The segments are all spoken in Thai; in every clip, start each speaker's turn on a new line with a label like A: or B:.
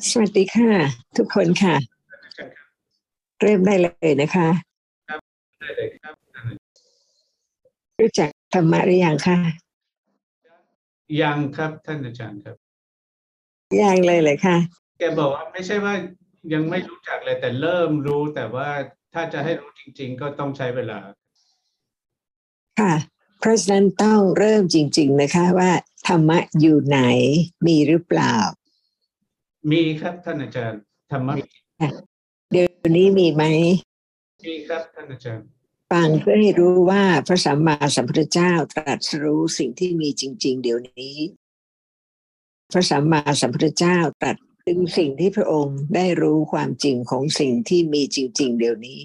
A: สวัสดีค่ะ ทุกคนค่ะ เริ่มได้เลยนะคะ
B: ได้เลยครับ
A: รู้จักธรรมะหรือยังคะ
B: ยังครับท่านอาจารย์ครับ
A: ยังเลยเลยค่ะ
B: แกบอกว่าไม่ใช่ว่ายังไม่รู้จักเลยแต่เริ่มรู้แต่ว่าถ้าจะให้รู้จริง ๆ ก็ต้องใช้เวลา
A: ค่ะ เพราะฉะนั้นต้องเริ่มจริง ๆ นะคะว่าธรรมะอยู่ไหนมีหรือเปล่า
B: มีครับท่านอาจารย์ ธรรมะ
A: เดี๋ยวนี้มีไหม
B: มีครับท่านอาจารย์
A: ฟังเพื่อให้รู้ว่าพระสัมมาสัมพุทธเจ้าตรัสรู้สิ่งที่มีจริง ๆ เดี๋ยวนี้ พระสัมมาสัมพุทธเจ้าตรัสถึงสิ่งที่พระองค์ได้รู้ความจริงของสิ่งที่มีจริง ๆ เดี๋ยวนี้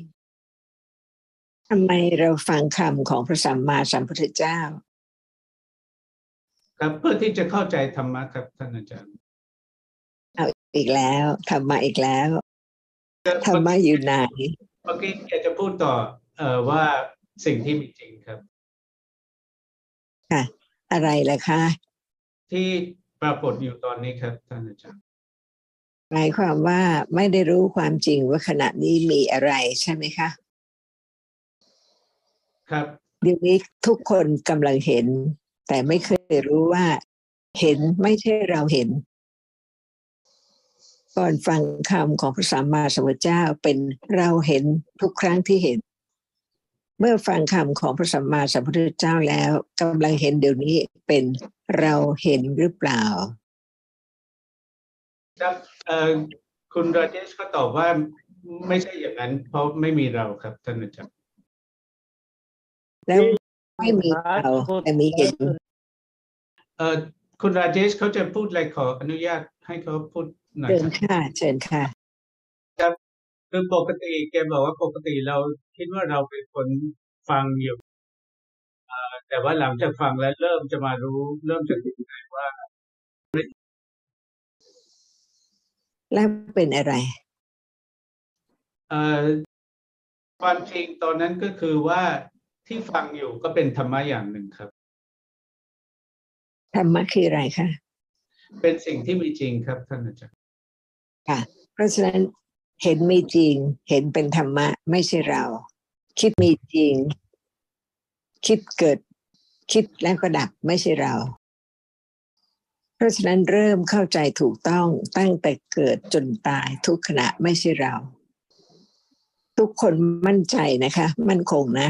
A: ทำไมเราฟังคำของพระสัมมาสัมพุทธเจ้า
B: ครับเพื่อที่จะเข้าใจธรรมะครับท่านอาจารย์
A: อีกแล้วธรรมะอีกแล้วธรรมะอยู่ไหน
B: เมื่อกี้แกจะพูดต่อเอ่อว่าสิ่งที่มีจริงครับ
A: ค่ะอะไรล่ะคะ
B: ที่ปรากฏอยู่ตอนนี้ครับท่านอาจารย์
A: หมายความว่าไม่ได้รู้ความจริงว่าขณะนี้มีอะไรใช่ไหมคะ
B: ครับ
A: เดี๋ยวนี้ทุกคนกำลังเห็น แต่ไม่เคยรู้ว่า เห็นไม่ใช่เราเห็น ก่อนฟังคำของพระสัมมาสัมพุทธเจ้าเป็นเราเห็นทุกครั้งที่เห็น เมื่อฟังคำของพระสัมมาสัมพุทธเจ้าแล้วกำลังเห็นเดี๋ยวนี้เป็นเราเห็นหรือเปล่า
B: ครับเอ่อคุณราเจชก็ตอบว่าไม่ใช่อย่างนั้น เพราะไม่มีเราครับท่านอาจารย์
A: แล้วไม่มีเราแต่มีเห็น
B: เอ่อคุณราเจชเขาจะพูดอะไรขออนุญาตให้เขาพูด หน่อย
A: เชิญ
B: ครับ
A: ค่ะเชิญค่ะ
B: คือปกติแกบอกว่าปกติเราคิดว่าเราเป็นคนฟังอยู่เอ่อแต่ว่าหลังจากฟังแล้วเริ่มจะมารู้ เริ่มจะรู้ว่า
A: แล้วเป็นอะไร
B: เอ่อความจริงตอนนั้นก็คือว่าที่ฟังอยู่ก็เป็นธรรมะอย่างหนึ่งครับ
A: ธรรมะคืออะไรคะ
B: เป็นสิ่งที่มีจริงครับท่านอาจารย์
A: ค่ะ เพราะฉะนั้นเห็นมีจริง เห็นเป็นธรรมะ ไม่ใช่เรา คิดมีจริง คิดเกิด คิดแล้วก็ดับไม่ใช่เรา เพราะฉะนั้นเริ่มเข้าใจถูกต้องตั้งแต่เกิดจนตายทุกขณะไม่ใช่เรา ทุกคนมั่นใจนะคะ มั่นคงนะ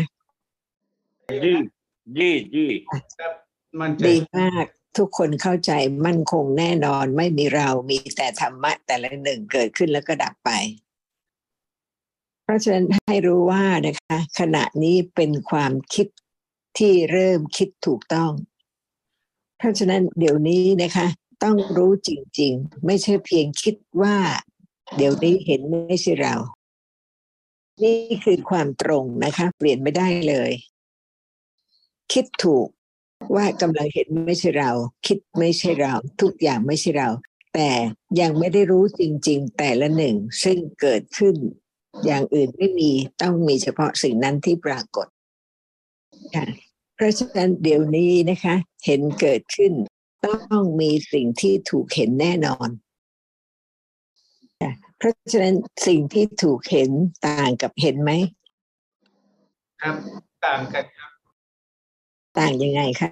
C: ดีดีดี
B: ครับมัน
A: ดีมาก ทุกคนเข้าใจมั่นคงแน่นอนไม่มีเรามีแต่ธรรมะแต่ละหนึ่งเกิดขึ้นแล้วก็ดับไป เพราะฉะนั้นให้รู้ว่านะคะ ขณะนี้เป็นความคิดที่เริ่มคิดถูกต้อง เพราะฉะนั้นเดี๋ยวนี้นะคะ ต้องรู้จริง ๆ ไม่ใช่เพียงคิดว่า เดี๋ยวนี้เห็นไม่ใช่เรา นี่คือความตรงนะคะ เปลี่ยนไม่ได้เลย คิดถูก ว่ากำลังเห็นไม่ใช่เรา คิดไม่ใช่เรา ทุกอย่างไม่ใช่เรา แต่ยังไม่ได้รู้จริง ๆ แต่ละหนึ่ง ซึ่งเกิดขึ้น อย่างอื่นไม่มีต้องมีเฉพาะสิ่งนั้นที่ปรากฏค่ะเพราะฉะนั้นเดี๋ยวนี้นะคะ เห็นเกิดขึ้น ต้องมีสิ่งที่ถูกเห็นแน่นอนค่ะเพราะฉะนั้นสิ่งที่ถูกเห็นต่างกับเห็นไหม
B: ครับต่างกันครับ
A: ต่างยังไงคะ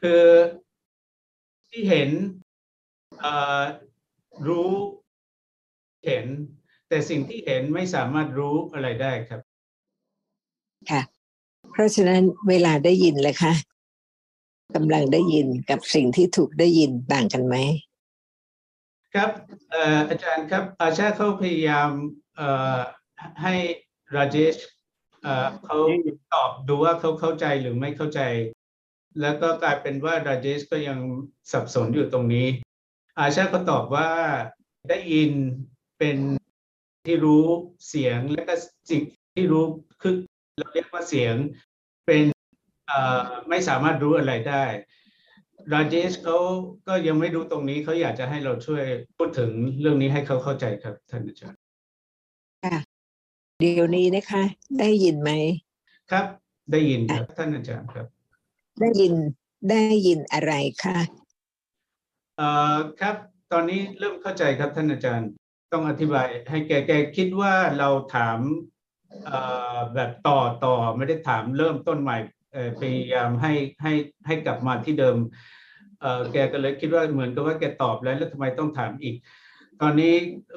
B: คือที่เห็นเอ่อรู้เห็น แต่สิ่งที่เห็นไม่สามารถรู้อะไรได้ครับ
A: ค่ะ เพราะฉะนั้นเวลาได้ยินเลยคะกำลังได้ยินกับสิ่งที่ถูกได้ยินต่างกันไหม
B: ครับเอ่ออาจารย์ครับอาชาเขาพยายามเอ่อให้ราเจช เขาตอบดูว่าเขาเข้าใจหรือไม่เข้าใจ แล้วก็กลายเป็นว่าราเจชก็ยังสับสนอยู่ตรงนี้ อาชาก็ตอบว่าได้ยินเป็นที่รู้เสียงและก็สิ่งที่รู้คือเราเรียกว่าเสียงเป็นไม่สามารถรู้อะไรได้ราเจชเขาก็ยังไม่รู้ตรงนี้เขาอยากจะให้เราช่วยพูดถึงเรื่องนี้ให้เขาเข้าใจครับท่านอาจารย์ค่ะ
A: เดี๋ยวนี้นะคะ ได้ยินไหม
B: ครับ ได้ยินครับท่านอาจารย์ครับ
A: ได้ยินได้ยินอะไรคะ
B: เอ่อครับ ตอนนี้เริ่มเข้าใจครับท่านอาจารย์ ต้องอธิบายให้แกแกคิดว่าเราถามเอ่อแบบต่อต่อไม่ได้ถามเริ่มต้นใหม่เอ่อพยายามให้ให้ให้กลับมาที่เดิมเอ่อแกก็เลยคิดว่าเหมือนกับว่าแกตอบแล้วแล้วทำไมต้องถามอีก ตอนนี้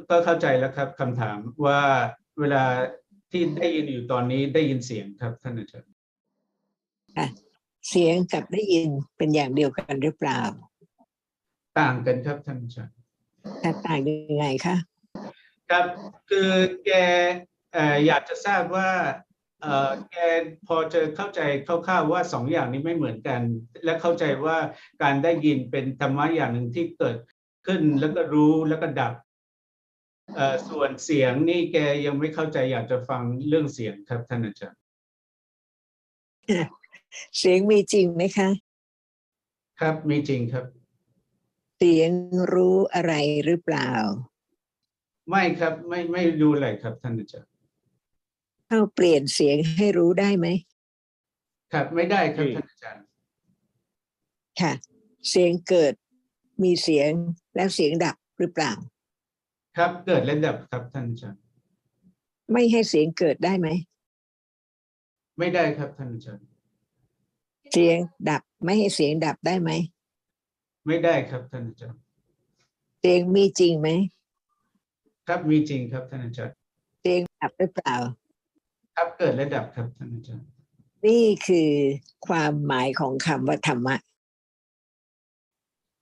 B: ก็เข้าใจแล้วครับคำถามว่า เวลาที่ได้ยินอยู่ตอนนี้ได้ยินเสียงครับท่านอาจารย์
A: เสียงกับได้ยินเป็นอย่างเดียวกันหรือเปล่า
B: ต่างกันครับท่านอาจารย์
A: ถ้าต่างยังไงคะ
B: ครับคือแกเอ่ออยากจะทราบว่าเอ่อแกพอจะเข้าใจคร่าวๆว่าสองอย่างนี้ไม่เหมือนกัน และเข้าใจว่าการได้ยินเป็นธรรมะอย่างหนึ่งที่เกิดขึ้นแล้วก็รู้แล้วก็ดับเอ่อ ส่วนเสียงนี่แกยังไม่เข้าใจอยากจะฟังเรื่องเสียงครับท่านอาจารย์
A: เสียงมีจริงไหมคะ
B: ครับมีจริงครับ
A: เสียงรู้อะไรหรือเปล่า
B: ไม่ครับไม่ไม่รู้อะไรครับท่านอาจารย์
A: เข้าเปลี่ยนเสียงให้รู้ได้ไหม
B: ครับไม่ได้ครับท่านอาจารย์
A: ค่ะ เสียงเกิดมีเสียงแล้วเสียงดับหรือเปล่า
B: ครับเกิดและดับครับท่านอาจารย์
A: ไม่ให้เสียงเกิดได้ไหม
B: ไม่ได้ครับท่านอาจารย์
A: เสียงดับไม่ให้เสียงดับได้ไหม
B: ไม่ได้ครับท่านอาจารย์
A: เสียงมีจริงไหม
B: ครับมีจริงครับท่านอาจารย์
A: เสียงดับหรือเปล่า
B: ครับเกิดและดับครับท่านอาจารย์
A: นี่คือความหมายของคำว่าธรรมะ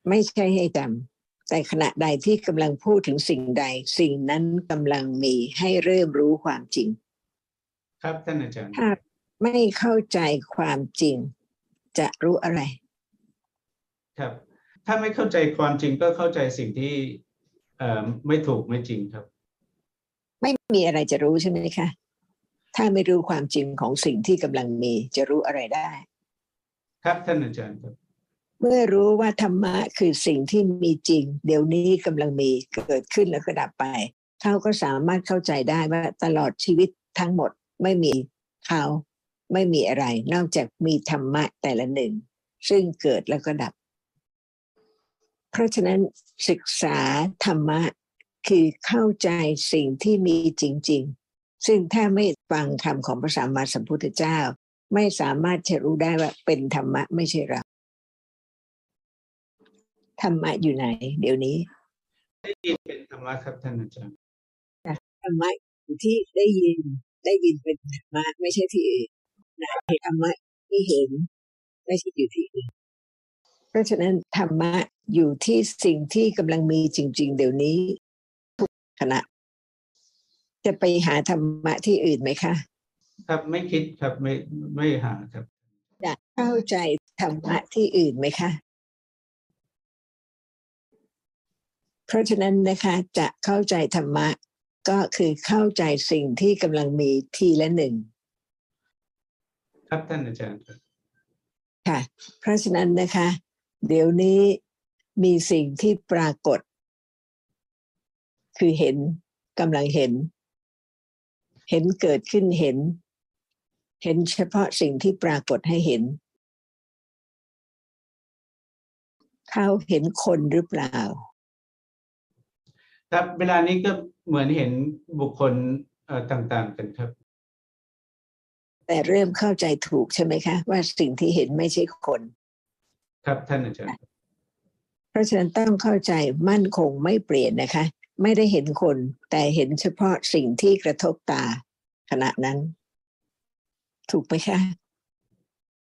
A: ไม่ใช่ให้จำ แต่ขณะใดที่กำลังพูดถึงสิ่งใด สิ่งนั้นกำลังมีให้เริ่มรู้ความจริง
B: ครับท่านอาจารย์
A: ถ้าไม่เข้าใจความจริง จะรู้อะไร
B: ครับ ถ้าไม่เข้าใจความจริงก็เข้าใจสิ่งที่เอ่อไม่ถูกไม่จริงครับ
A: ไม่มีอะไรจะรู้ใช่ไหมคะ ถ้าไม่รู้ความจริงของสิ่งที่กำลังมี จะรู้อะไรได้
B: ครับท่านอาจารย์ครับ
A: เมื่อรู้ว่าธรรมะคือสิ่งที่มีจริง เดี๋ยวนี้กำลังมีเกิดขึ้นแล้วก็ดับไปเขาก็สามารถเข้าใจได้ว่าตลอดชีวิตทั้งหมดไม่มีเขาไม่มีอะไร นอกจากมีธรรมะแต่ละหนึ่ง ซึ่งเกิดแล้วก็ดับ เพราะฉะนั้นศึกษาธรรมะคือเข้าใจสิ่งที่มีจริง ๆ ซึ่งถ้าไม่ฟังคำของพระสัมมาสัมพุทธเจ้า ไม่สามารถจะรู้ได้ว่าเป็นธรรมะไม่ใช่เรา ธรรมะอยู่ไหน เดี๋ยวนี้
B: เป็นธรรมะครับท่านอาจารย์
A: ธรรมะอยู่ที่ได้ยินได้ยินเป็นธรรมะไม่ใช่ที่อื่นนะธรรมะที่เห็น ไม่ใช่อยู่ที่อื่นเพราะฉะนั้นธรรมะอยู่ที่สิ่งที่กำลังมีจริง ๆ เดี๋ยวนี้ ทุกขณะ จะไปหาธรรมะที่อื่นไหมคะ
B: ครับไม่คิดครับไม่ไม่หาครับ
A: จะเข้าใจธรรมะที่อื่นไหมคะ ราะฉะนั้นนะคะจะเข้าใจธรรมะก็คือเข้าใจสิ่งที่กำลังมีทีละหนึ่ง
B: ครับท่านอาจารย์ครับ
A: ค่ะ เพราะฉะนั้นนะคะ เดี๋ยวนี้มีสิ่งที่ปรากฏ คือเห็นกำลังเห็น เห็นเกิดขึ้นเห็น เห็นเฉพาะสิ่งที่ปรากฏให้เห็นเขาเห็นคนหรือเปล่า
B: ครับเวลานี้ก็เหมือนเห็นบุคคลเอ่อต่างๆกันครับ
A: แต่เริ่มเข้าใจถูกใช่ไหมคะ ว่าสิ่งที่เห็นไม่ใช่คน
B: ครับท่านอาจารย์
A: เพราะฉะนั้นต้องเข้าใจมั่นคงไม่เปลี่ยนนะคะ ไม่ได้เห็นคน แต่เห็นเฉพาะสิ่งที่กระทบตาขณะนั้น ถูกไหมคะ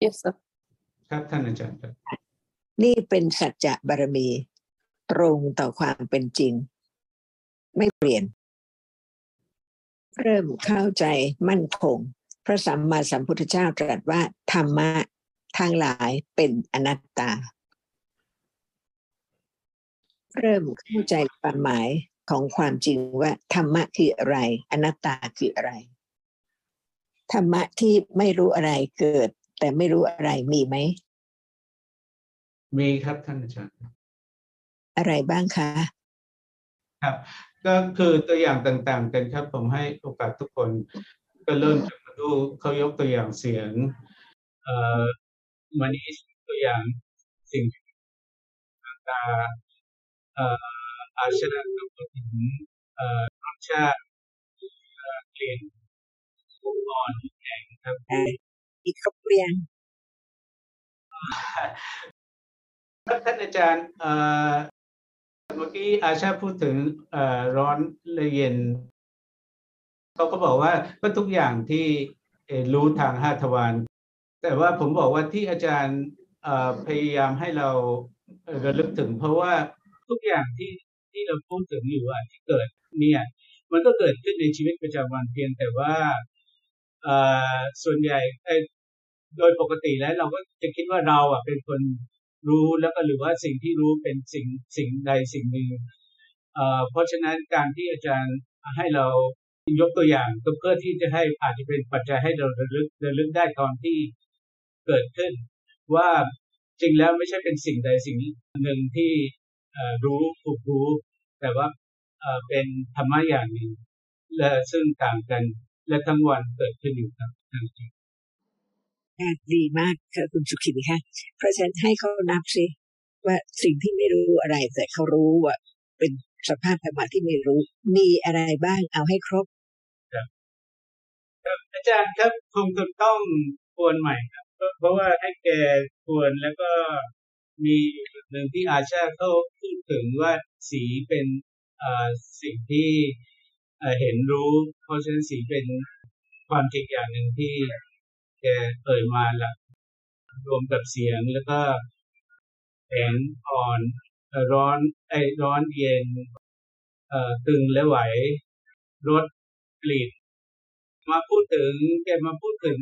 D: Yes, sir.
B: ครับท่านอาจารย์ครับ
A: นี่เป็นสัจจะบารมี ตรงต่อความเป็นจริง ไม่เปลี่ยน เริ่มเข้าใจมั่นคง พระสัมมาสัมพุทธเจ้าตรัสว่าธรรมะทางหลายเป็นอนัตตา เริ่มเข้าใจความหมายของความจริงว่าธรรมะคืออะไร อนัตตาคืออะไร ธรรมะที่ไม่รู้อะไรเกิด แต่ไม่รู้อะไรมีไหม
B: มีครับท่านอาจารย์
A: อะไรบ้างคะ
B: ครับ ก็คือตัวอย่างต่างๆ กันครับ ผมให้โอกาสทุกคนก็เริ่มจากมาดูเขายกตัวอย่างเสียงเอ่อมันนี้ตัวอย่างสิ่งที่ตาเอ่ออาชาก็พูดถึงเอ่อรสชาติเอ่อกลิ่นอ่อนแข็งครับ
A: อีกครบเรียง
B: ครับท่านอาจารย์ เมื่อกี้อาชาพูดถึงร้อนและเย็นเขาก็บอกว่าก็ทุกอย่างที่รู้ทางห้าทวารแต่ว่าผมบอกว่าที่อาจารย์พยายามให้เราระลึกถึง เพราะว่าทุกอย่างที่ที่เราพูดถึงอยู่อะที่เกิดเนี่ย มันก็เกิดขึ้นในชีวิตประจำวันเพียงแต่ว่าส่วนใหญ่โดยปกติแล้วเราก็จะคิดว่าเราอะเป็นคน รู้แล้วก็หรือว่าสิ่งที่รู้เป็นสิ่งสิ่งใดสิ่งหนึ่งเอ่อเพราะฉะนั้นการที่อาจารย์ให้เรายกตัวอย่างก็เพื่อที่จะให้อาจจะเป็นปัจจัยให้เราระลึกระลึกได้ตอนที่เกิดขึ้น ว่าจริงแล้วไม่ใช่เป็นสิ่งใดสิ่งหนึ่งที่เอ่อรู้ถูกรู้ แต่ว่าเอ่อเป็นธรรมะอย่างหนึ่งและซึ่งต่างกันและทั้งวันเกิดขึ้นอยู่ครับ
A: ดีมากค่ะคุณสุขินค่ะเพราะฉะนั้นให้เขานับสิว่าสิ่งที่ไม่รู้อะไร แต่เขารู้ว่า เป็นสภาพธรรมะที่ไม่รู้ มีอะไรบ้างเอาให้ครบ
B: ครับอาจารย์ครับคงจะต้องทวนใหม่ครับเพราะเพราะว่าให้แกทวนแล้วก็มีหนึ่งที่อาชาเขาพูดถึงว่าสีเป็นอ่อสิ่งที่เห็นรู้ เพราะฉะนั้นสีเป็นความจริงอย่างหนึ่งที่ แกเอ่ยมาละรวมกับเสียงแล้วก็แข็งอ่อนร้อนไอ้ร้อนเย็นเอ่อตึงและไหวรสกลิ่นมาพูดถึงแกมาพูดถึง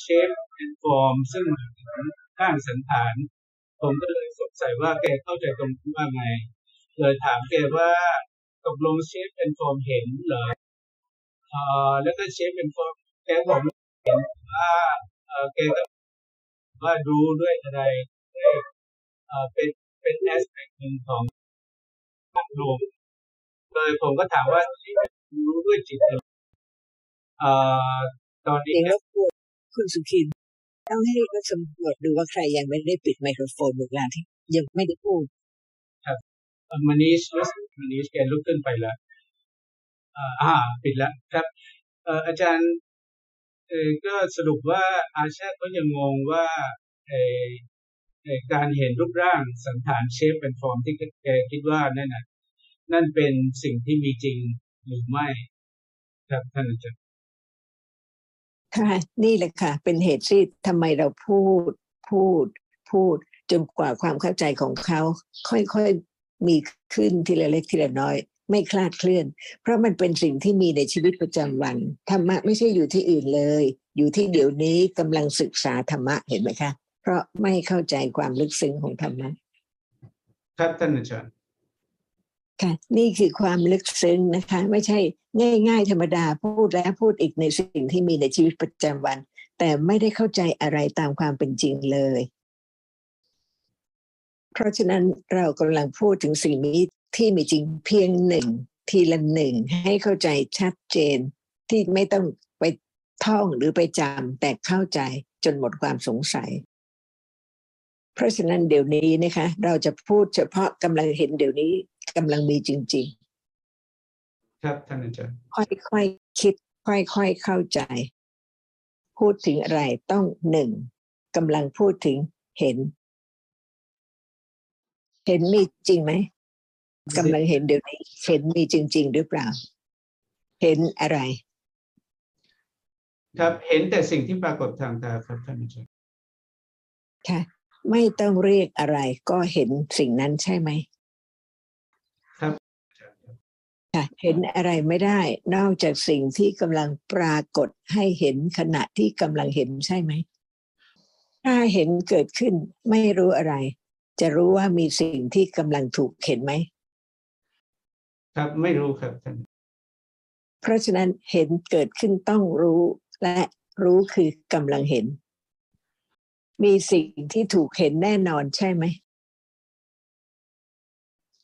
B: เชฟเป็นฟอร์มซึ่งหมายถึงข้างสันฐาน ผมก็เลยสงสัยว่าแกเข้าใจตรงนี้ว่าไง เลยถามแกว่าตกลงเชฟเป็นฟอร์มเห็นเหรอเออแล้วก็เชฟเป็นฟอร์มแกบอกไม่เห็น ว่าเอ่อแกก็ว่าดูด้วยอะไรด้วยเอ่อเป็นเป็นแอสเปกหนึ่งของภาพรวมเลยผมก็ถามว่ารู้ด้วยจิตหรือเอ่อตอนนี้
A: งรบกวนคุณสุขินต้องให้เขาสำรวจดูว่าใครยังไม่ได้ปิดไมโครโฟนเวลาที่ยังไม่ได้พูดครับ
B: มานิชมานิชแกลุกขึ้นไปแล้วอ่าอ่าปิดแล้วครับเอ่ออาจารย์ เออก็สรุปว่าอาชาก็ยังงงว่าเออเอ่อการเห็นรูปร่างสันฐานเชฟเป็นฟอร์มที่แกคิดว่านั่นน่ะนั่นเป็นสิ่งที่มีจริงหรือไม่ครับท่านอาจารย์
A: ค่ะนี่แหละค่ะ เป็นเหตุที่ทำไมเราพูดพูดพูดจนกว่าความเข้าใจของเขา ค่อยๆมีขึ้นทีละเล็กทีละน้อย ไม่คลาดเคลื่อน เพราะมันเป็นสิ่งที่มีในชีวิตประจำวันธรรมะไม่ใช่อยู่ที่อื่นเลย อยู่ที่เดี๋ยวนี้กำลังศึกษาธรรมะเห็นไหมคะ เพราะไม่เข้าใจความลึกซึ้งของธรรมะ
B: ครับท่านอาจารย์
A: ค่ะนี่คือความลึกซึ้งนะคะ ไม่ใช่ง่าย ๆ ธรรมดาพูดแล้วพูดอีกในสิ่งที่มีในชีวิตประจำวัน แต่ไม่ได้เข้าใจอะไรตามความเป็นจริงเลย เพราะฉะนั้นเรากำลังพูดถึงสิ่งนี้ ที่มีจริงเพียงหนึ่ง ทีละหนึ่งให้เข้าใจชัดเจน ที่ไม่ต้องไปท่องหรือไปจำแต่เข้าใจจนหมดความสงสัย เพราะฉะนั้นเดี๋ยวนี้นะคะ เราจะพูดเฉพาะกำลังเห็นเดี๋ยวนี้กำลังมีจริง
B: ครับท่านอาจารย์
A: ๆค่อยๆคคิด ค่อยๆเข้าใจ พูดถึงอะไรต้องหนึ่งกำลังพูดถึงเห็น เห็นมีจริงไหม กำลังเห็นเดี๋ยวนี้เห็นมีจริง ๆ หรือเปล่า เห็นอะไร
B: ครับเห็นแต่สิ่งที่ปรากฏทางตาครับท่านอาจารย์
A: ค่ะไม่ต้องเรียกอะไรก็เห็นสิ่งนั้นใช่ไหม
B: ครับอาจารย์ครับ
A: ค่ะเห็นอะไรไม่ได้ นอกจากสิ่งที่กำลังปรากฏให้เห็นขณะที่กำลังเห็นใช่ไหมถ้าเห็นเกิดขึ้นไม่รู้อะไร จะรู้ว่ามีสิ่งที่กำลังถูกเห็นไหม
B: ครับไม่รู้ครับท่าน
A: เพราะฉะนั้นเห็นเกิดขึ้นต้องรู้และรู้คือกำลังเห็น มีสิ่งที่ถูกเห็นแน่นอนใช่ไหม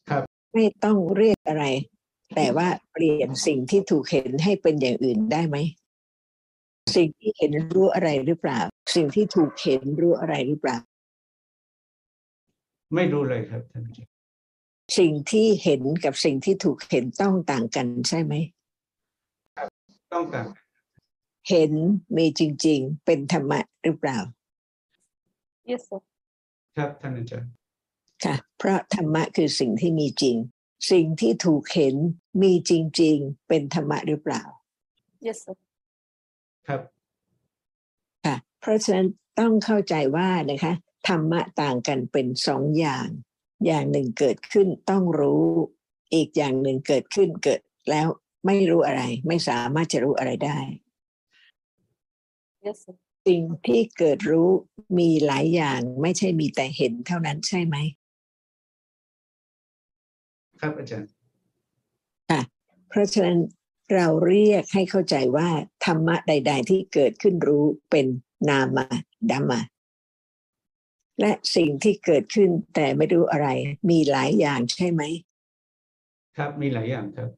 B: ครับ
A: ไม่ต้องเรียกอะไร แต่ว่าเปลี่ยนสิ่งที่ถูกเห็นให้เป็นอย่างอื่นได้ไหมสิ่งที่เห็นรู้อะไรหรือเปล่า สิ่งที่ถูกเห็นรู้อะไรหรือเปล่า
B: ไม่รู้เลยครับท่านอาจารย์
A: สิ่งที่เห็นกับสิ่งที่ถูกเห็นต้องต่างกันใช่ไหม
B: ต้องการ
A: เห็นมีจริง ๆ เป็นธรรมะหรือเปล่า
D: Yes, sir.
B: ครับท่านอาจารย์
A: ค่ะ เพราะธรรมะคือสิ่งที่มีจริง สิ่งที่ถูกเห็นมีจริง ๆ เป็นธรรมะหรือเปล่า
D: Yes, sir.
B: ครับ
A: ค่ะเพราะฉะนั้นต้องเข้าใจว่านะคะ ธรรมะต่างกันเป็นสองอย่าง อย่างหนึ่งเกิดขึ้นต้องรู้ อีกอย่างหนึ่งเกิดขึ้นเกิดแล้วไม่รู้อะไร ไม่สามารถจะรู้อะไรได้
D: Yes, sir.
A: สิ่งที่เกิดรู้มีหลายอย่างไม่ใช่มีแต่เห็นเท่านั้นใช่ไหม
B: ครับอาจารย์
A: เพราะฉะนั้นเราเรียกให้เข้าใจว่า ธรรมะใด ๆ ที่เกิดขึ้นรู้เป็นนามะดัมมะ และสิ่งที่เกิดขึ้นแต่ไม่รู้อะไร มีหลายอย่างใช่ไหม
B: ครับมีหลายอย่างครับ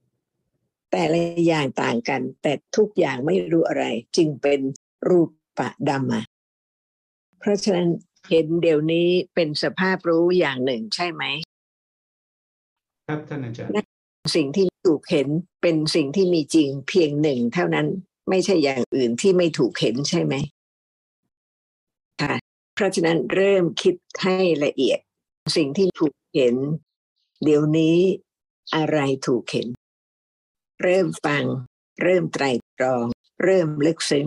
A: แต่ละอย่างต่างกัน แต่ทุกอย่างไม่รู้อะไร จึงเป็นรูปปะดัมมะเพราะฉะนั้นเห็นเดี๋ยวนี้เป็นสภาพรู้อย่างหนึ่งใช่ไหม
B: ครับท่านอาจารย์
A: สิ่งที่ถูกเห็นเป็นสิ่งที่มีจริงเพียงหนึ่งเท่านั้นไม่ใช่อย่างอื่นที่ไม่ถูกเห็นใช่ไหมค่ะ เพราะฉะนั้นเริ่มคิดให้ละเอียด สิ่งที่ถูกเห็น เดี๋ยวนี้อะไรถูกเห็น เริ่มฟัง เริ่มไตรตรอง เริ่มลึกซึ้ง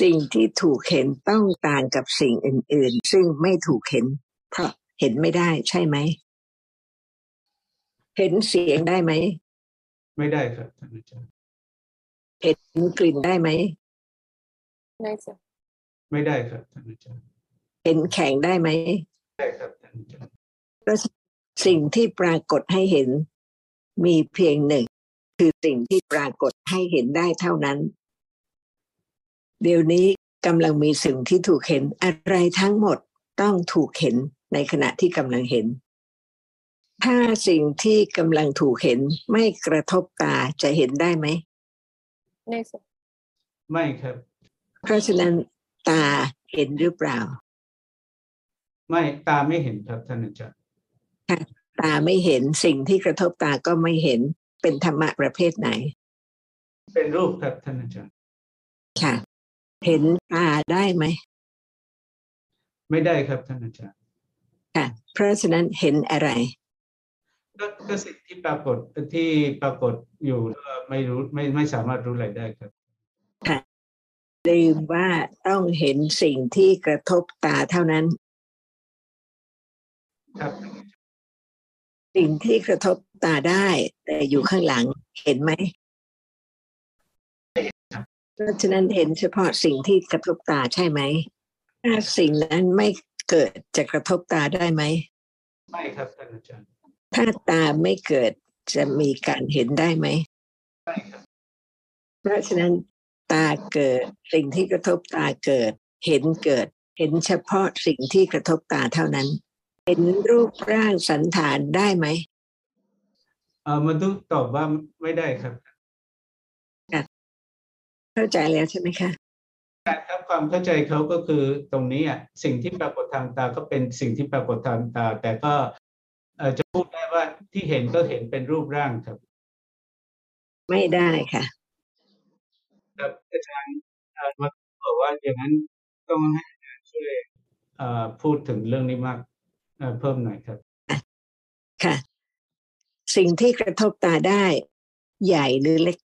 A: สิ่งที่ถูกเห็นต้องต่างกับสิ่งอื่น ๆ ซึ่งไม่ถูกเห็น เพราะเห็นไม่ได้ใช่ไหม เห็นเสียงได้ไหม
B: ไม่ได้ครับท่านอาจารย์
A: เห็นกลิ่นได้ไหม
D: No, sir.
B: ไม่ได้ครับท่านอาจารย์
A: เห็นแข็งได้ไหม
B: ได้ครับท่านอาจารย์
A: เพราะสิ่งที่ปรากฏให้เห็นมีเพียงหนึ่ง คือสิ่งที่ปรากฏให้เห็นได้เท่านั้น เดี๋ยวนี้กำลังมีสิ่งที่ถูกเห็นอะไรทั้งหมดต้องถูกเห็นในขณะที่กำลังเห็น ถ้าสิ่งที่กำลังถูกเห็นไม่กระทบตาจะเห็นได้ไหม
D: No, sir.
B: ไม่ครับ
A: เพราะฉะนั้น ตาเห็นหรือเปล่า
B: ไม่ตาไม่เห็นครับท่านอาจารย์
A: ตาไม่เห็นสิ่งที่กระทบตาก็ไม่เห็นเป็นธรรมะประเภทไหน
B: เป็นรูปครับท่านอาจารย์
A: ค่ะ เห็นตาได้ไหม
B: ไม่ได้ครับท่านอาจารย์
A: ค่ะ เพราะฉะนั้นเห็นอะไร
B: ก็ก็สิ่งที่ปรากฏที่ปรากฏอยู่ก็ไม่รู้ไม่ไม่สามารถรู้อะไรได้ครับ
A: ลืมว่าต้องเห็นสิ่งที่กระทบตาเท่านั้น
B: ครับ
A: สิ่งที่กระทบตาได้ แต่อยู่ข้างหลังเห็นไหมเพราะฉะนั้นเห็นเฉพาะสิ่งที่กระทบตาใช่ไหมถ้าสิ่งนั้นไม่เกิดจะกระทบตาได้ไหม
B: ไม่ครับท่านอาจารย์
A: ถ้าตาไม่เกิดจะมีการเห็นได้ไหม
B: ไม่ครับ
A: เพราะฉะนั้น ตาเกิด สิ่งที่กระทบตาเกิด เห็นเกิด เห็นเฉพาะสิ่งที่กระทบตาเท่านั้น เห็นรูปร่างสันฐานได้ไหม
B: เออมันต้องตอบว่าไม่ได้ครับ
A: เข้าใจแล้วใช่ไหมคะ
B: ครับความเข้าใจเขาก็คือตรงนี้อะสิ่งที่ปรากฏทางตาก็เป็นสิ่งที่ปรากฏทางตา แต่ก็เอ่อจะพูดได้ว่าที่เห็นก็เห็นเป็นรูปร่างครับ
A: ไม่ได้ค่ะ
B: ครับอาจารย์เอ่อมาบอกว่าอย่างนั้นต้องให้อาจารย์ช่วยเอ่อพูดถึงเรื่องนี้มากเอ่อเพิ่มหน่อยครับ
A: ค่ะ สิ่งที่กระทบตาได้ ใหญ่หรือเล็ก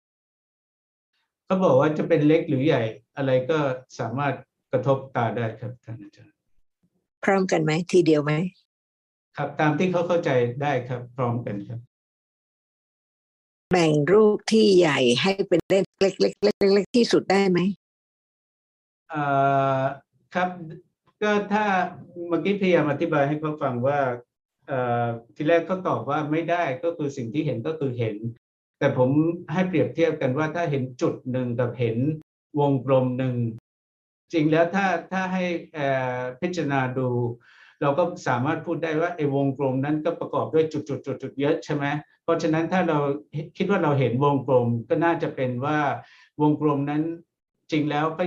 B: เขาบอกว่าจะเป็นเล็กหรือใหญ่ อะไรก็สามารถกระทบตาได้ครับท่านอาจารย์
A: พร้อมกันไหมทีเดียวไหม
B: ครับตามที่เขาเข้าใจได้ครับ พร้อมกันครับ
A: แบ่งรูปที่ใหญ่ให้เป็นเล็กเล็กเล็กเล็กเล็กที่สุดได้ไหม
B: เอ่อครับ ก็ถ้าเมื่อกี้พยายามอธิบายให้เขาฟังว่าเอ่อทีแรกเขาตอบว่าไม่ได้ก็คือสิ่งที่เห็นก็คือเห็น แต่ผมให้เปรียบเทียบกันว่าถ้าเห็นจุดหนึ่งกับเห็นวงกลมหนึ่งจริงแล้วถ้าถ้าให้เอ่อพิจารณาดู เราก็สามารถพูดได้ว่าไอ้วงกลมนั้นก็ประกอบด้วยจุดจุดจุดจุดๆๆเยอะใช่ไหม ราะฉะนั้นถ้าเราคิดว่าเราเห็นวงกลมก็น่าจะเป็นว่าวงกลมนั้นจริงแล้วก็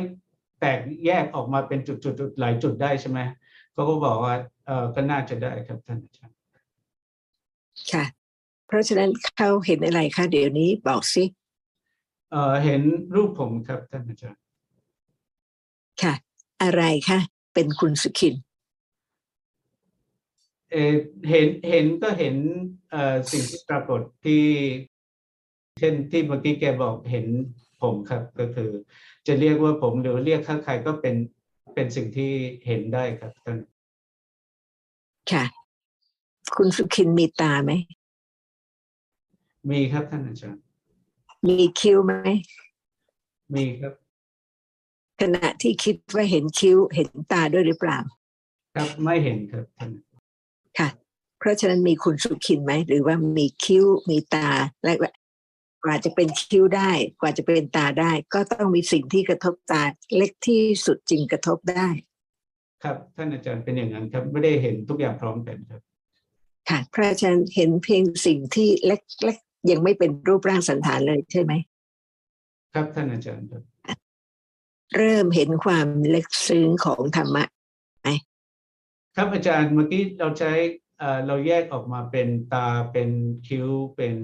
B: แตกแยกออกมาเป็นจุดๆๆหลายจุดได้ใช่ไหมเขาก็บอกว่าเออก็น่าจะได้ครับท่านอาจารย์
A: ค่ะ เพราะฉะนั้นเขาเห็นอะไรคะเดี๋ยวนี้บอกสิ
B: เอ่อเห็นรูปผมครับท่านอาจารย์
A: ค่ะ อะไรคะเป็นคุณสุขิน
B: เออเห็นเห็นก็เห็นเอ่อสิ่งที่ปรากฏที่ เช่นที่เมื่อกี้แกบอกเห็นผมครับก็คือ จะเรียกว่าผมหรือเรียกข้าใครก็เป็นเป็นสิ่งที่เห็นได้ครับท่าน
A: ค่ะ คุณสุขินมีตาไหม
B: มีครับท่านอาจารย์
A: มีคิ้วไหม
B: มีครับ
A: ขณะที่คิดว่าเห็นคิ้วเห็นตาด้วยหรือเปล่า
B: ครับไม่เห็นครับท่าน
A: ค่ะ เพราะฉะนั้นมีคุณสุขินไหม หรือว่ามีคิ้วมีตาและกว่าจะเป็นคิ้วได้ กว่าจะเป็นตาได้ ก็ต้องมีสิ่งที่กระทบตาเล็กที่สุดจึงกระทบได้
B: ครับ ท่านอาจารย์เป็นอย่างนั้นครับ ไม่ได้เห็นทุกอย่างพร้อมกันครับ
A: ค่ะเพราะฉะนั้นเห็นเพียงสิ่งที่เล็กๆยังไม่เป็นรูปร่างสันฐานเลยใช่ไหม
B: ครับท่านอาจารย์ครับ
A: เริ่มเห็นความลึกซึ้งของธรรมะ
B: ครับอาจารย์เมื่อกี้เราใช้เราแยกออกมาเป็นตาเป็นคิ้วเป็น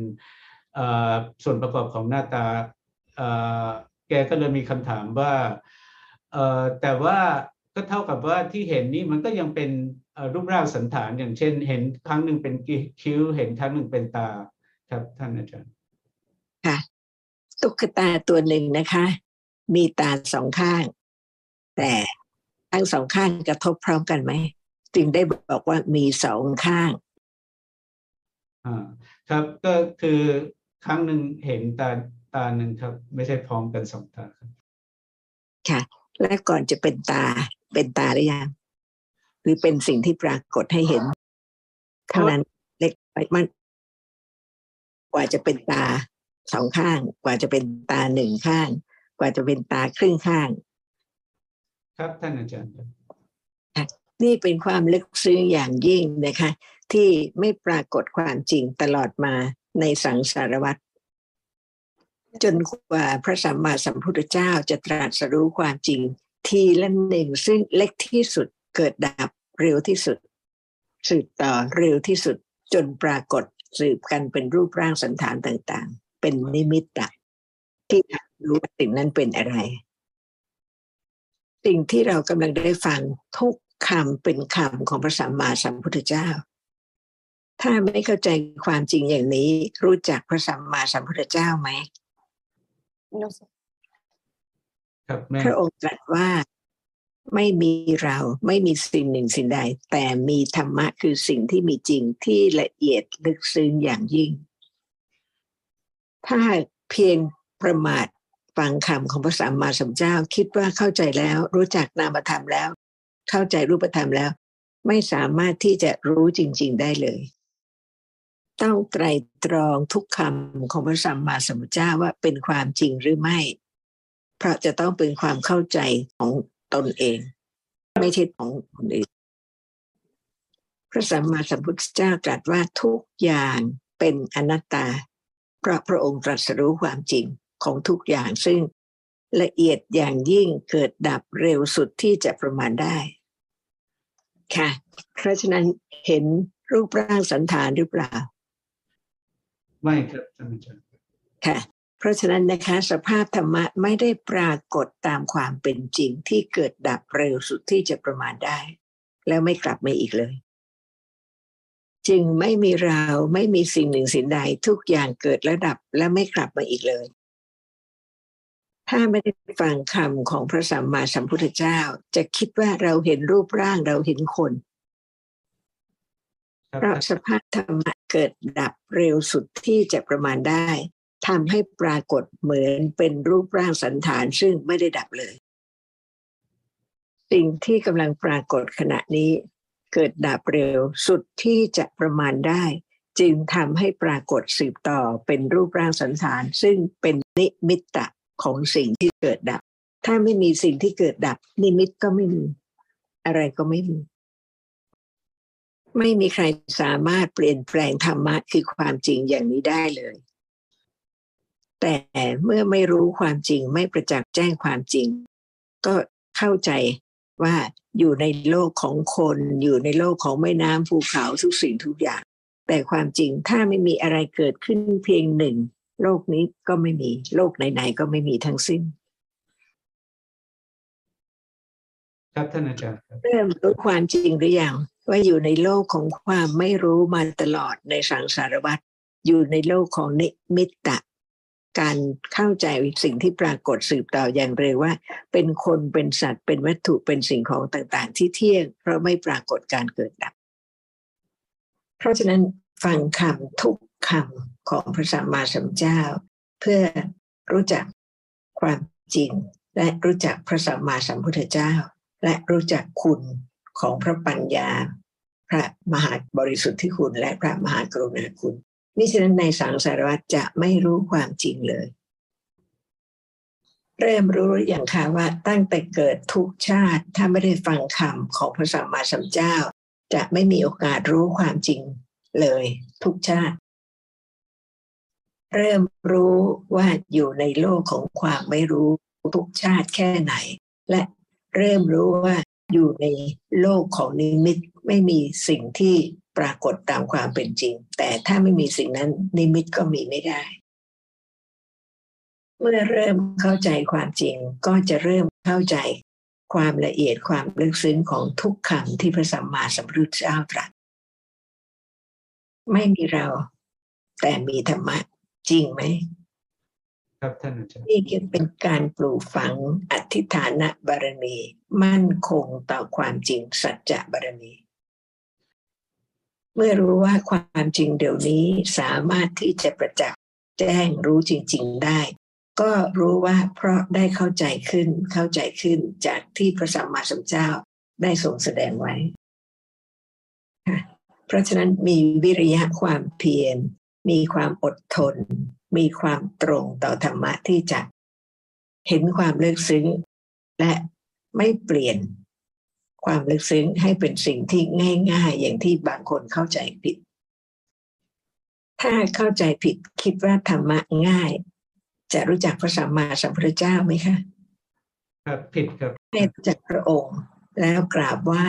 B: ส่วนประกอบของหน้าตาแกก็เลยมีคำถามว่าแต่ว่าก็เท่ากับว่าที่เห็นนี่มันก็ยังเป็นรูปร่างสันฐานอย่างเช่น เห็นครั้งหนึ่งเป็นคิ้ว เห็นครั้งหนึ่งเป็นตาครับท่านอาจารย์
A: ค่ะตุ๊กตาตัวหนึ่งนะคะ มีตาสองข้าง แต่ทั้งสองข้างกระทบพร้อมกันไหม จึงได้บอกว่ามีสองข้าง
B: อ่าครับก็คือครั้งหนึ่งเห็นตาตาหนึ่งครับ ไม่ใช่พร้อมกันสองตาครับ
A: ค่ะ และก่อนจะเป็นตาเป็นตาหรือยังหรือเป็นสิ่งที่ปรากฏให้เห็น เท่านั้นเล็กไปมัน กว่าจะเป็นตาสองข้าง กว่าจะเป็นตาหนึ่งข้าง กว่าจะเป็นตาครึ่งข้าง
B: ครับท่านอาจารย์ครับ
A: นี่เป็นความลึกซึ้งอย่างยิ่งนะคะ ที่ไม่ปรากฏความจริงตลอดมาในสังสารวัตรจนกว่าพระสัมมาสัมพุทธเจ้าจะตรัสรู้ความจริง ทีละหนึ่งซึ่งเล็กที่สุดเกิดดับเร็วที่สุด สืบต่อเร็วที่สุดจนปรากฏสืบกันเป็นรูปร่างสันฐานต่างๆ เป็นนิมิตตะที่รู้ว่าสิ่งนั้นเป็นอะไร สิ่งที่เรากำลังได้ฟังทุก คำเป็นคำของพระสัมมาสัมพุทธเจ้า ถ้าไม่เข้าใจความจริงอย่างนี้ รู้จักพระสัมมาสัมพุทธเจ้าไหม
D: no sir
B: ครับแม่
A: พระองค์ตรัสว่าไม่มีเราไม่มีสิ่งหนึ่งสิ่งใด แต่มีธรรมะคือสิ่งที่มีจริงที่ละเอียดลึกซึ้งอย่างยิ่ง ถ้าเพียงประมาทฟังคำของพระสัมมาสัมพุทธเจ้า คิดว่าเข้าใจแล้วรู้จักนามธรรมแล้ว เข้าใจรูปธรรมแล้ว ไม่สามารถที่จะรู้จริง ๆ ได้เลย ต้องไตรตรองทุกคำของพระสัมมาสัมพุทธเจ้าว่าเป็นความจริงหรือไม่ เพราะจะต้องเป็นความเข้าใจของตนเอง ไม่ใช่ของคนอื่นพระสัมมาสัมพุทธเจ้าตรัสว่าทุกอย่างเป็นอนัตตา เพราะพระองค์ตรัสรู้ความจริงของทุกอย่างซึ่งละเอียดอย่างยิ่งเกิดดับเร็วสุดที่จะประมาณได้ ค่ะ เพราะฉะนั้นเห็นรูปร่างสันฐานหรือเปล่า
B: ไม่ครับท่านอาจารย์
A: ค่ะ เพราะฉะนั้นนะคะ สภาพธรรมะไม่ได้ปรากฏตามความเป็นจริงที่เกิดดับเร็วสุดที่จะประมาณได้ แล้วไม่กลับมาอีกเลย จึงไม่มีเราไม่มีสิ่งหนึ่งสิ่งใดทุกอย่างเกิดและดับและไม่กลับมาอีกเลย ถ้าไม่ได้ฟังคำของพระสัมมาสัมพุทธเจ้า จะคิดว่าเราเห็นรูปร่างเราเห็นคน
B: ครับ
A: เพราะสภาพธรรมะเกิดดับเร็วสุดที่จะประมาณได้ทำให้ปรากฏเหมือนเป็นรูปร่างสันฐานซึ่งไม่ได้ดับเลย สิ่งที่กำลังปรากฏขณะนี้ เกิดดับเร็วสุดที่จะประมาณได้ จึงทำให้ปรากฏสืบต่อเป็นรูปร่างสันฐาน ซึ่งเป็นนิมิตตะ ของสิ่งที่เกิดดับ ถ้าไม่มีสิ่งที่เกิดดับ นิมิตก็ไม่มี อะไรก็ไม่มี ไม่มีใครสามารถเปลี่ยนแปลงธรรมะคือความจริงอย่างนี้ได้เลย แต่เมื่อไม่รู้ความจริงไม่ประจักษ์แจ้งความจริง ก็เข้าใจว่าอยู่ในโลกของคน อยู่ในโลกของแม่น้ำภูเขาทุกสิ่งทุกอย่าง แต่ความจริงถ้าไม่มีอะไรเกิดขึ้นเพียงหนึ่ง โลกนี้ก็ไม่มี โลกไหนๆก็ไม่มีทั้งสิ้น
B: ครับท่านอาจารย์ครับ
A: เริ่มรู้ความจริงหรือยังว่าอยู่ในโลกของความไม่รู้มาตลอดในสังสารวัฏอยู่ในโลกของนิมิตตะ การเข้าใจสิ่งที่ปรากฏสืบต่ออย่างเร็วว่า เป็นคนเป็นสัตว์เป็นวัตถุเป็นสิ่งของต่างๆ ที่เที่ยง เพราะไม่ปรากฏการเกิดดับ เพราะฉะนั้นฟังคำทุก คำของพระสัมมาสัมพุทธเจ้า เพื่อรู้จักความจริง และรู้จักพระสัมมาสัมพุทธเจ้า และรู้จักคุณของพระปัญญา พระมหาบริสุทธิคุณและพระมหากรุณาคุณมิฉะนั้นในสังสารวัฏจะไม่รู้ความจริงเลย เริ่มรู้อย่างค่ะว่าตั้งแต่เกิดทุกชาติถ้าไม่ได้ฟังคำของพระสัมมาสัมพุทธเจ้า จะไม่มีโอกาสรู้ความจริงเลยทุกชาติ เริ่มรู้ว่าอยู่ในโลกของความไม่รู้ทุกชาติแค่ไหน และเริ่มรู้ว่าอยู่ในโลกของนิมิตไม่มีสิ่งที่ปรากฏตามความเป็นจริง แต่ถ้าไม่มีสิ่งนั้นนิมิตก็มีไม่ได้ เมื่อเริ่มเข้าใจความจริงก็จะเริ่มเข้าใจความละเอียดความลึกซึ้งของทุกคำที่พระสัมมาสัมพุทธเจ้าตรัสไม่มีเราแต่มีธรรมะ จริงไหม
B: ครับท่านอาจารย์
A: นี่คือเป็นการปลูกฝังอธิฐานบารมี มั่นคงต่อความจริงสัจจะบารมี เมื่อรู้ว่าความจริงเดี๋ยวนี้สามารถที่จะประจักษ์แจ้งรู้จริง ๆได้ ก็รู้ว่าเพราะได้เข้าใจขึ้นเข้าใจขึ้นจากที่พระสัมมาสัมพุทธเจ้าได้ทรงแสดงไว้ค่ะเพราะฉะนั้นมีวิริยะความเพียร มีความอดทน มีความตรงต่อธรรมะที่จะเห็นความลึกซึ้ง และไม่เปลี่ยนความลึกซึ้งให้เป็นสิ่งที่ง่าย ๆ อย่างที่บางคนเข้าใจผิด ถ้าเข้าใจผิดคิดว่าธรรมะง่าย จะรู้จักพระสัมมาสัมพุทธเจ้าไหมคะ
B: ครับผิดครับ
A: ให้รู้จักพระองค์แล้วกราบไหว้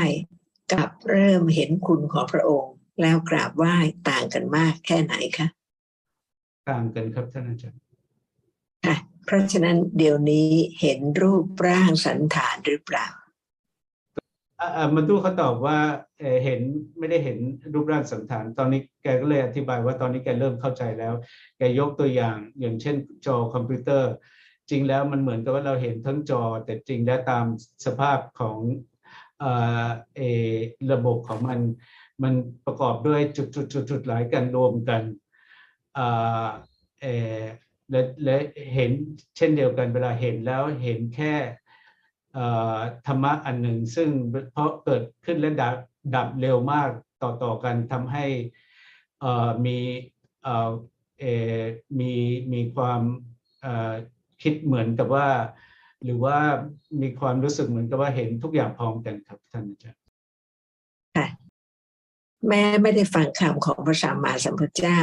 A: กับเริ่มเห็นคุณของพระองค์ แล้วกราบไหว้ต่างกันมากแค่ไหนคะ
B: ต่างกันครับท่านอาจารย์
A: ค่ะเพราะฉะนั้นเดี๋ยวนี้เห็นรูปร่างสันฐานหรือเปล่า
B: อ่าอ่ามันตู้เขาตอบว่าเอ่อเห็นไม่ได้เห็นรูปร่างสันฐาน ตอนนี้แกก็เลยอธิบายว่าตอนนี้แกเริ่มเข้าใจแล้ว แกยกตัวอย่างอย่างเช่นจอคอมพิวเตอร์ จริงแล้วมันเหมือนกับว่าเราเห็นทั้งจอ แต่จริงแล้วตามสภาพของเอ่อเออระบบของมัน มันประกอบด้วยจุดจุดจุดจุดหลายกันรวมกันและและเห็นเช่นเดียวกันเวลาเห็นแล้วเห็นแค่ธรรมะอันหนึ่ง ซึ่งเพราะเกิดขึ้นและดับดับเร็วมากต่อต่อกันทำให้มีมีมีความคิดเหมือนกับว่า หรือว่ามีความรู้สึกเหมือนกับว่าเห็นทุกอย่างพร้อมกันครับท่านอาจารย์
A: แม้ไม่ได้ฟังคำของพระสัมมาสัมพุทธเจ้า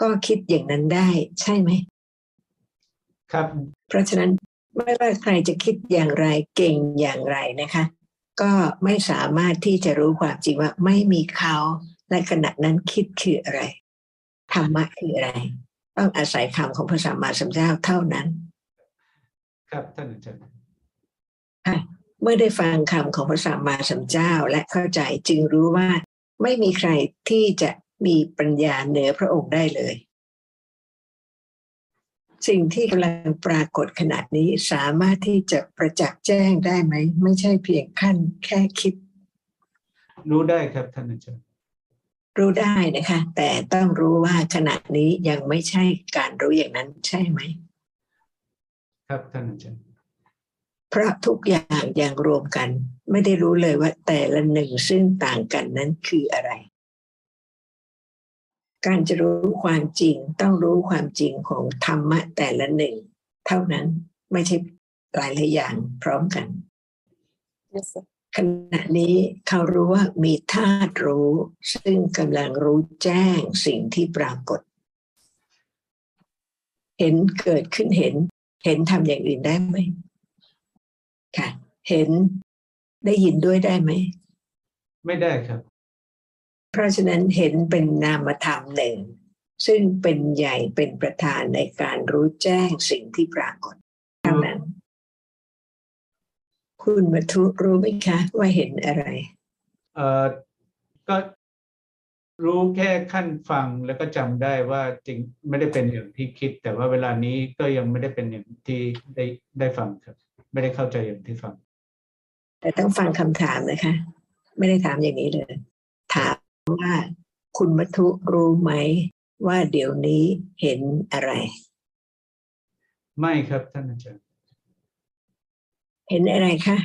A: ก็คิดอย่างนั้นได้ใช่ไหม
B: ครับ
A: เพราะฉะนั้นไม่ว่าใครจะคิดอย่างไรเก่งอย่างไรนะคะ ก็ไม่สามารถที่จะรู้ความจริงว่าไม่มีเขาและขณะนั้นคิดคืออะไรธรรมะคืออะไร ต้องอาศัยคำของพระสัมมาสัมพุทธเจ้าเท่านั้น
B: ครับท่านอาจารย์
A: เมื่อได้ฟังคำของพระสัมมาสัมพุทธเจ้าและเข้าใจจึงรู้ว่า ไม่มีใครที่จะมีปัญญาเหนือพระองค์ได้เลย สิ่งที่กำลังปรากฏขณะนี้สามารถที่จะประจักษ์แจ้งได้ไหม ไม่ใช่เพียงขั้นแค่คิด
B: รู้ได้ครับท่านอาจารย์
A: รู้ได้นะคะ แต่ต้องรู้ว่าขณะนี้ยังไม่ใช่การรู้อย่างนั้นใช่ไหม
B: ครับท่านอาจารย์
A: เพราะทุกอย่างอย่างรวมกัน ไม่ได้รู้เลยว่าแต่ละหนึ่งซึ่งต่างกันนั้นคืออะไร การจะรู้ความจริงต้องรู้ความจริงของธรรมะแต่ละหนึ่ง เท่านั้นไม่ใช่หลายหลายอย่างพร้อมกัน
D: Yes, sir.
A: ขณะนี้เขารู้ว่ามีธาตุรู้ ซึ่งกำลังรู้แจ้งสิ่งที่ปรากฏ เห็นเกิดขึ้นเห็น เห็นทำอย่างอื่นได้ไหม ค่ะ เห็นได้ยินด้วยได้ไหม
B: ไม่ได้ครับ
A: เพราะฉะนั้นเห็นเป็นนามธรรมหนึ่ง ซึ่งเป็นใหญ่เป็นประธานในการรู้แจ้งสิ่งที่ปรากฏเท่านั้น คุณมัทุรู้ไหมคะ ว่าเห็นอะไร
B: เอ่อก็รู้แค่ขั้นฟังแล้วก็จำได้ว่าจริงไม่ได้เป็นอย่างที่คิด แต่ว่าเวลานี้ก็ยังไม่ได้เป็นอย่างที่ได้ได้ฟังครับ ไม่ได้เข้าใจอย่างที่ฟัง
A: แต่ต้องฟังคำถามนะคะ ไม่ได้ถามอย่างนี้เลย ถามว่าคุณมัทุรู้ไหมว่าเดี๋ยวนี้เห็นอะไร
B: ไม่ครับท่านอาจารย์
A: เห็นอะไรคะ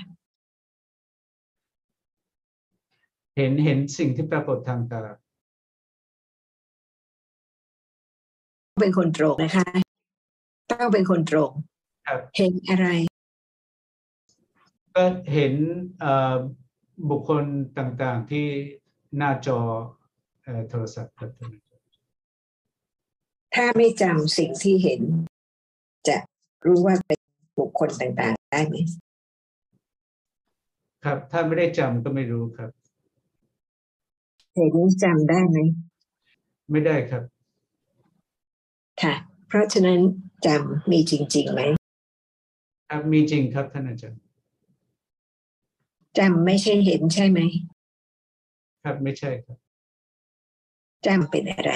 B: เห็นเห็นสิ่งที่ปรากฏทางตา
A: เป็นคนตรงนะคะ ต้องเป็นคนตรง
B: ครับ
A: เห็นอะไร
B: ก็เห็นเอ่อบุคคลต่างๆที่หน้าจอเอ่อโทรศัพท์ครับท่านอาจารย์
A: ถ้าไม่จำสิ่งที่เห็น จะรู้ว่าเป็นบุคคลต่างๆ ได้ไหม
B: ครับ ถ้าไม่ได้จำก็ไม่รู้ครับ
A: เห็นจำได้ไหม
B: ไม่ได้ครับ
A: ค่ะ เพราะฉะนั้นจำมีจริงๆไหม
B: ครับมีจริงครับท่านอาจารย์
A: จำไม่ใช่เห็นใช่ไหม
B: ครับไม่ใช่ครับ
A: จำเป็นอะไร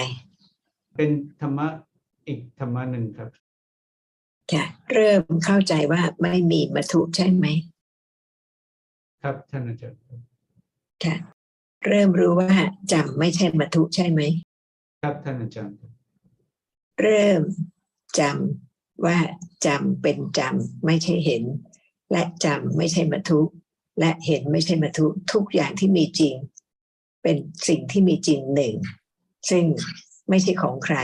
B: เป็นธรรมะอีกธรรมะหนึ่งครับ
A: ค่ะเริ่มเข้าใจว่าไม่มีมัทุใช่ไหม
B: ครับท่านอาจารย์ครับ
A: ค่ะเริ่มรู้ว่าจำไม่ใช่มัทุใช่ไหม
B: ครับท่านอาจารย์ครับ
A: เริ่มจำว่าจำเป็นจำไม่ใช่เห็น และจำไม่ใช่มัทุ และเห็นไม่ใช่มัทุทุกอย่างที่มีจริง เป็นสิ่งที่มีจริงหนึ่ง ซึ่งไม่ใช่ของใคร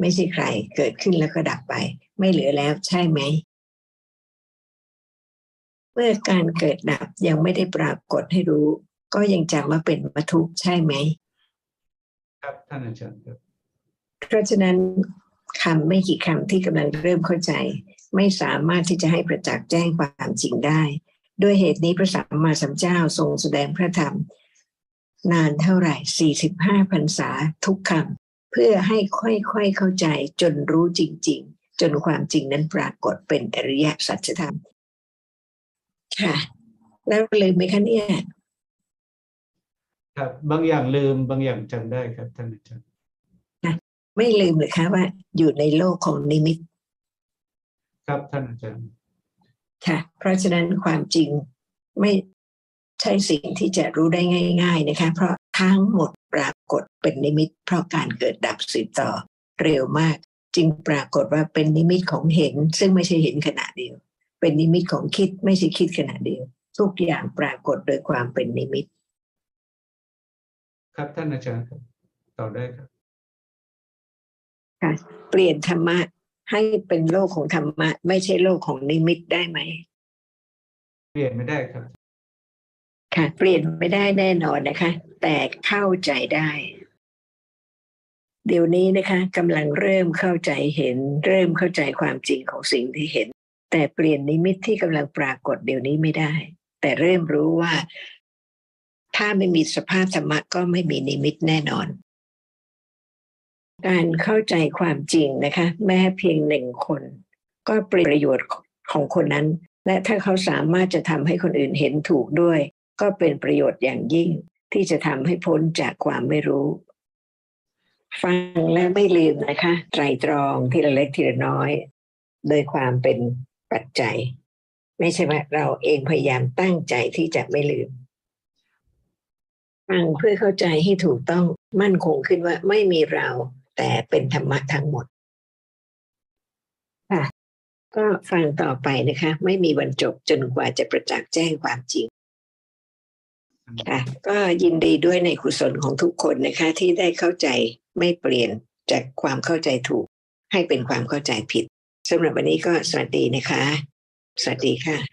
A: ไม่ใช่ใครเกิดขึ้นแล้วก็ดับไป ไม่เหลือแล้วใช่ไหม เมื่อการเกิดดับยังไม่ได้ปรากฏให้รู้ ก็ยังจำว่าเป็นมัทุใช่ไหม
B: ครับท่านอาจารย์ครับ
A: เพราะฉะนั้นคำไม่กี่คำที่กำลังเริ่มเข้าใจ ไม่สามารถที่จะให้ประจักษ์แจ้งความจริงได้ ด้วยเหตุนี้พระสัมมาสัมพุทธเจ้าทรงแสดงพระธรรม นานเท่าไหร่ 45พรรษาทุกคำเพื่อให้ค่อยๆเข้าใจจนรู้จริง ๆ จนความจริงนั้นปรากฏเป็นอริยสัจธรรม ค่ะ แล้วลืมไหมคะเนี่ย
B: ครับบางอย่างลืมบางอย่างจำได้ครับท่านอาจารย์
A: ไม่ลืมเลยคะว่า อยู่ในโลกของนิมิต
B: ครับท่านอาจารย์
A: ค่ะ เพราะฉะนั้นความจริงไม่ใช่สิ่งที่จะรู้ได้ง่าย ๆนะคะ เพราะทั้งหมดปรากฏเป็นนิมิต เพราะการเกิดดับสืบต่อเร็วมาก จึงปรากฏว่าเป็นนิมิตของเห็น ซึ่งไม่ใช่เห็นขณะเดียว เป็นนิมิตของคิดไม่ใช่คิดขณะเดียว ทุกอย่างปรากฏโดยความเป็นนิมิต
B: ครับท่านอาจารย์ครับต่อได้ครับ
A: ค่ะเปลี่ยนธรรมะ ให้เป็นโลกของธรรมะ ไม่ใช่โลกของนิมิตได้ไหม
B: เปลี่ยนไม่ได้ครับ
A: ค่ะ เปลี่ยนไม่ได้แน่นอนนะคะ แต่เข้าใจได้ เดี๋ยวนี้นะคะกำลังเริ่มเข้าใจเห็น เริ่มเข้าใจความจริงของสิ่งที่เห็น แต่เปลี่ยนนิมิตที่กำลังปรากฏเดี๋ยวนี้ไม่ได้ แต่เริ่มรู้ว่า ถ้าไม่มีสภาพธรรมะก็ไม่มีนิมิตแน่นอน การเข้าใจความจริงนะคะ แม้เพียงหนึ่งคน ก็เป็นประโยชน์ของคนนั้น และถ้าเขาสามารถจะทำให้คนอื่นเห็นถูกด้วย ก็เป็นประโยชน์อย่างยิ่ง ที่จะทำให้พ้นจากความไม่รู้ ฟังและไม่ลืมนะคะ ไตรตรองทีละเล็กทีละน้อย โดยความเป็นปัจจัย ไม่ใช่ว่าเราเองพยายามตั้งใจที่จะไม่ลืมฟังเพื่อเข้าใจให้ถูกต้องมั่นคงขึ้นว่าไม่มีเรา แต่เป็นธรรมะทั้งหมดค่ะก็ฟังต่อไปนะคะ ไม่มีวันจบจนกว่าจะประจักษ์แจ้งความจริงค่ะก็ยินดีด้วยในกุศลของทุกคนนะคะ ที่ได้เข้าใจไม่เปลี่ยนจากความเข้าใจถูก ให้เป็นความเข้าใจผิดสำหรับวันนี้ก็สวัสดีนะคะ สวัสดีค่ะ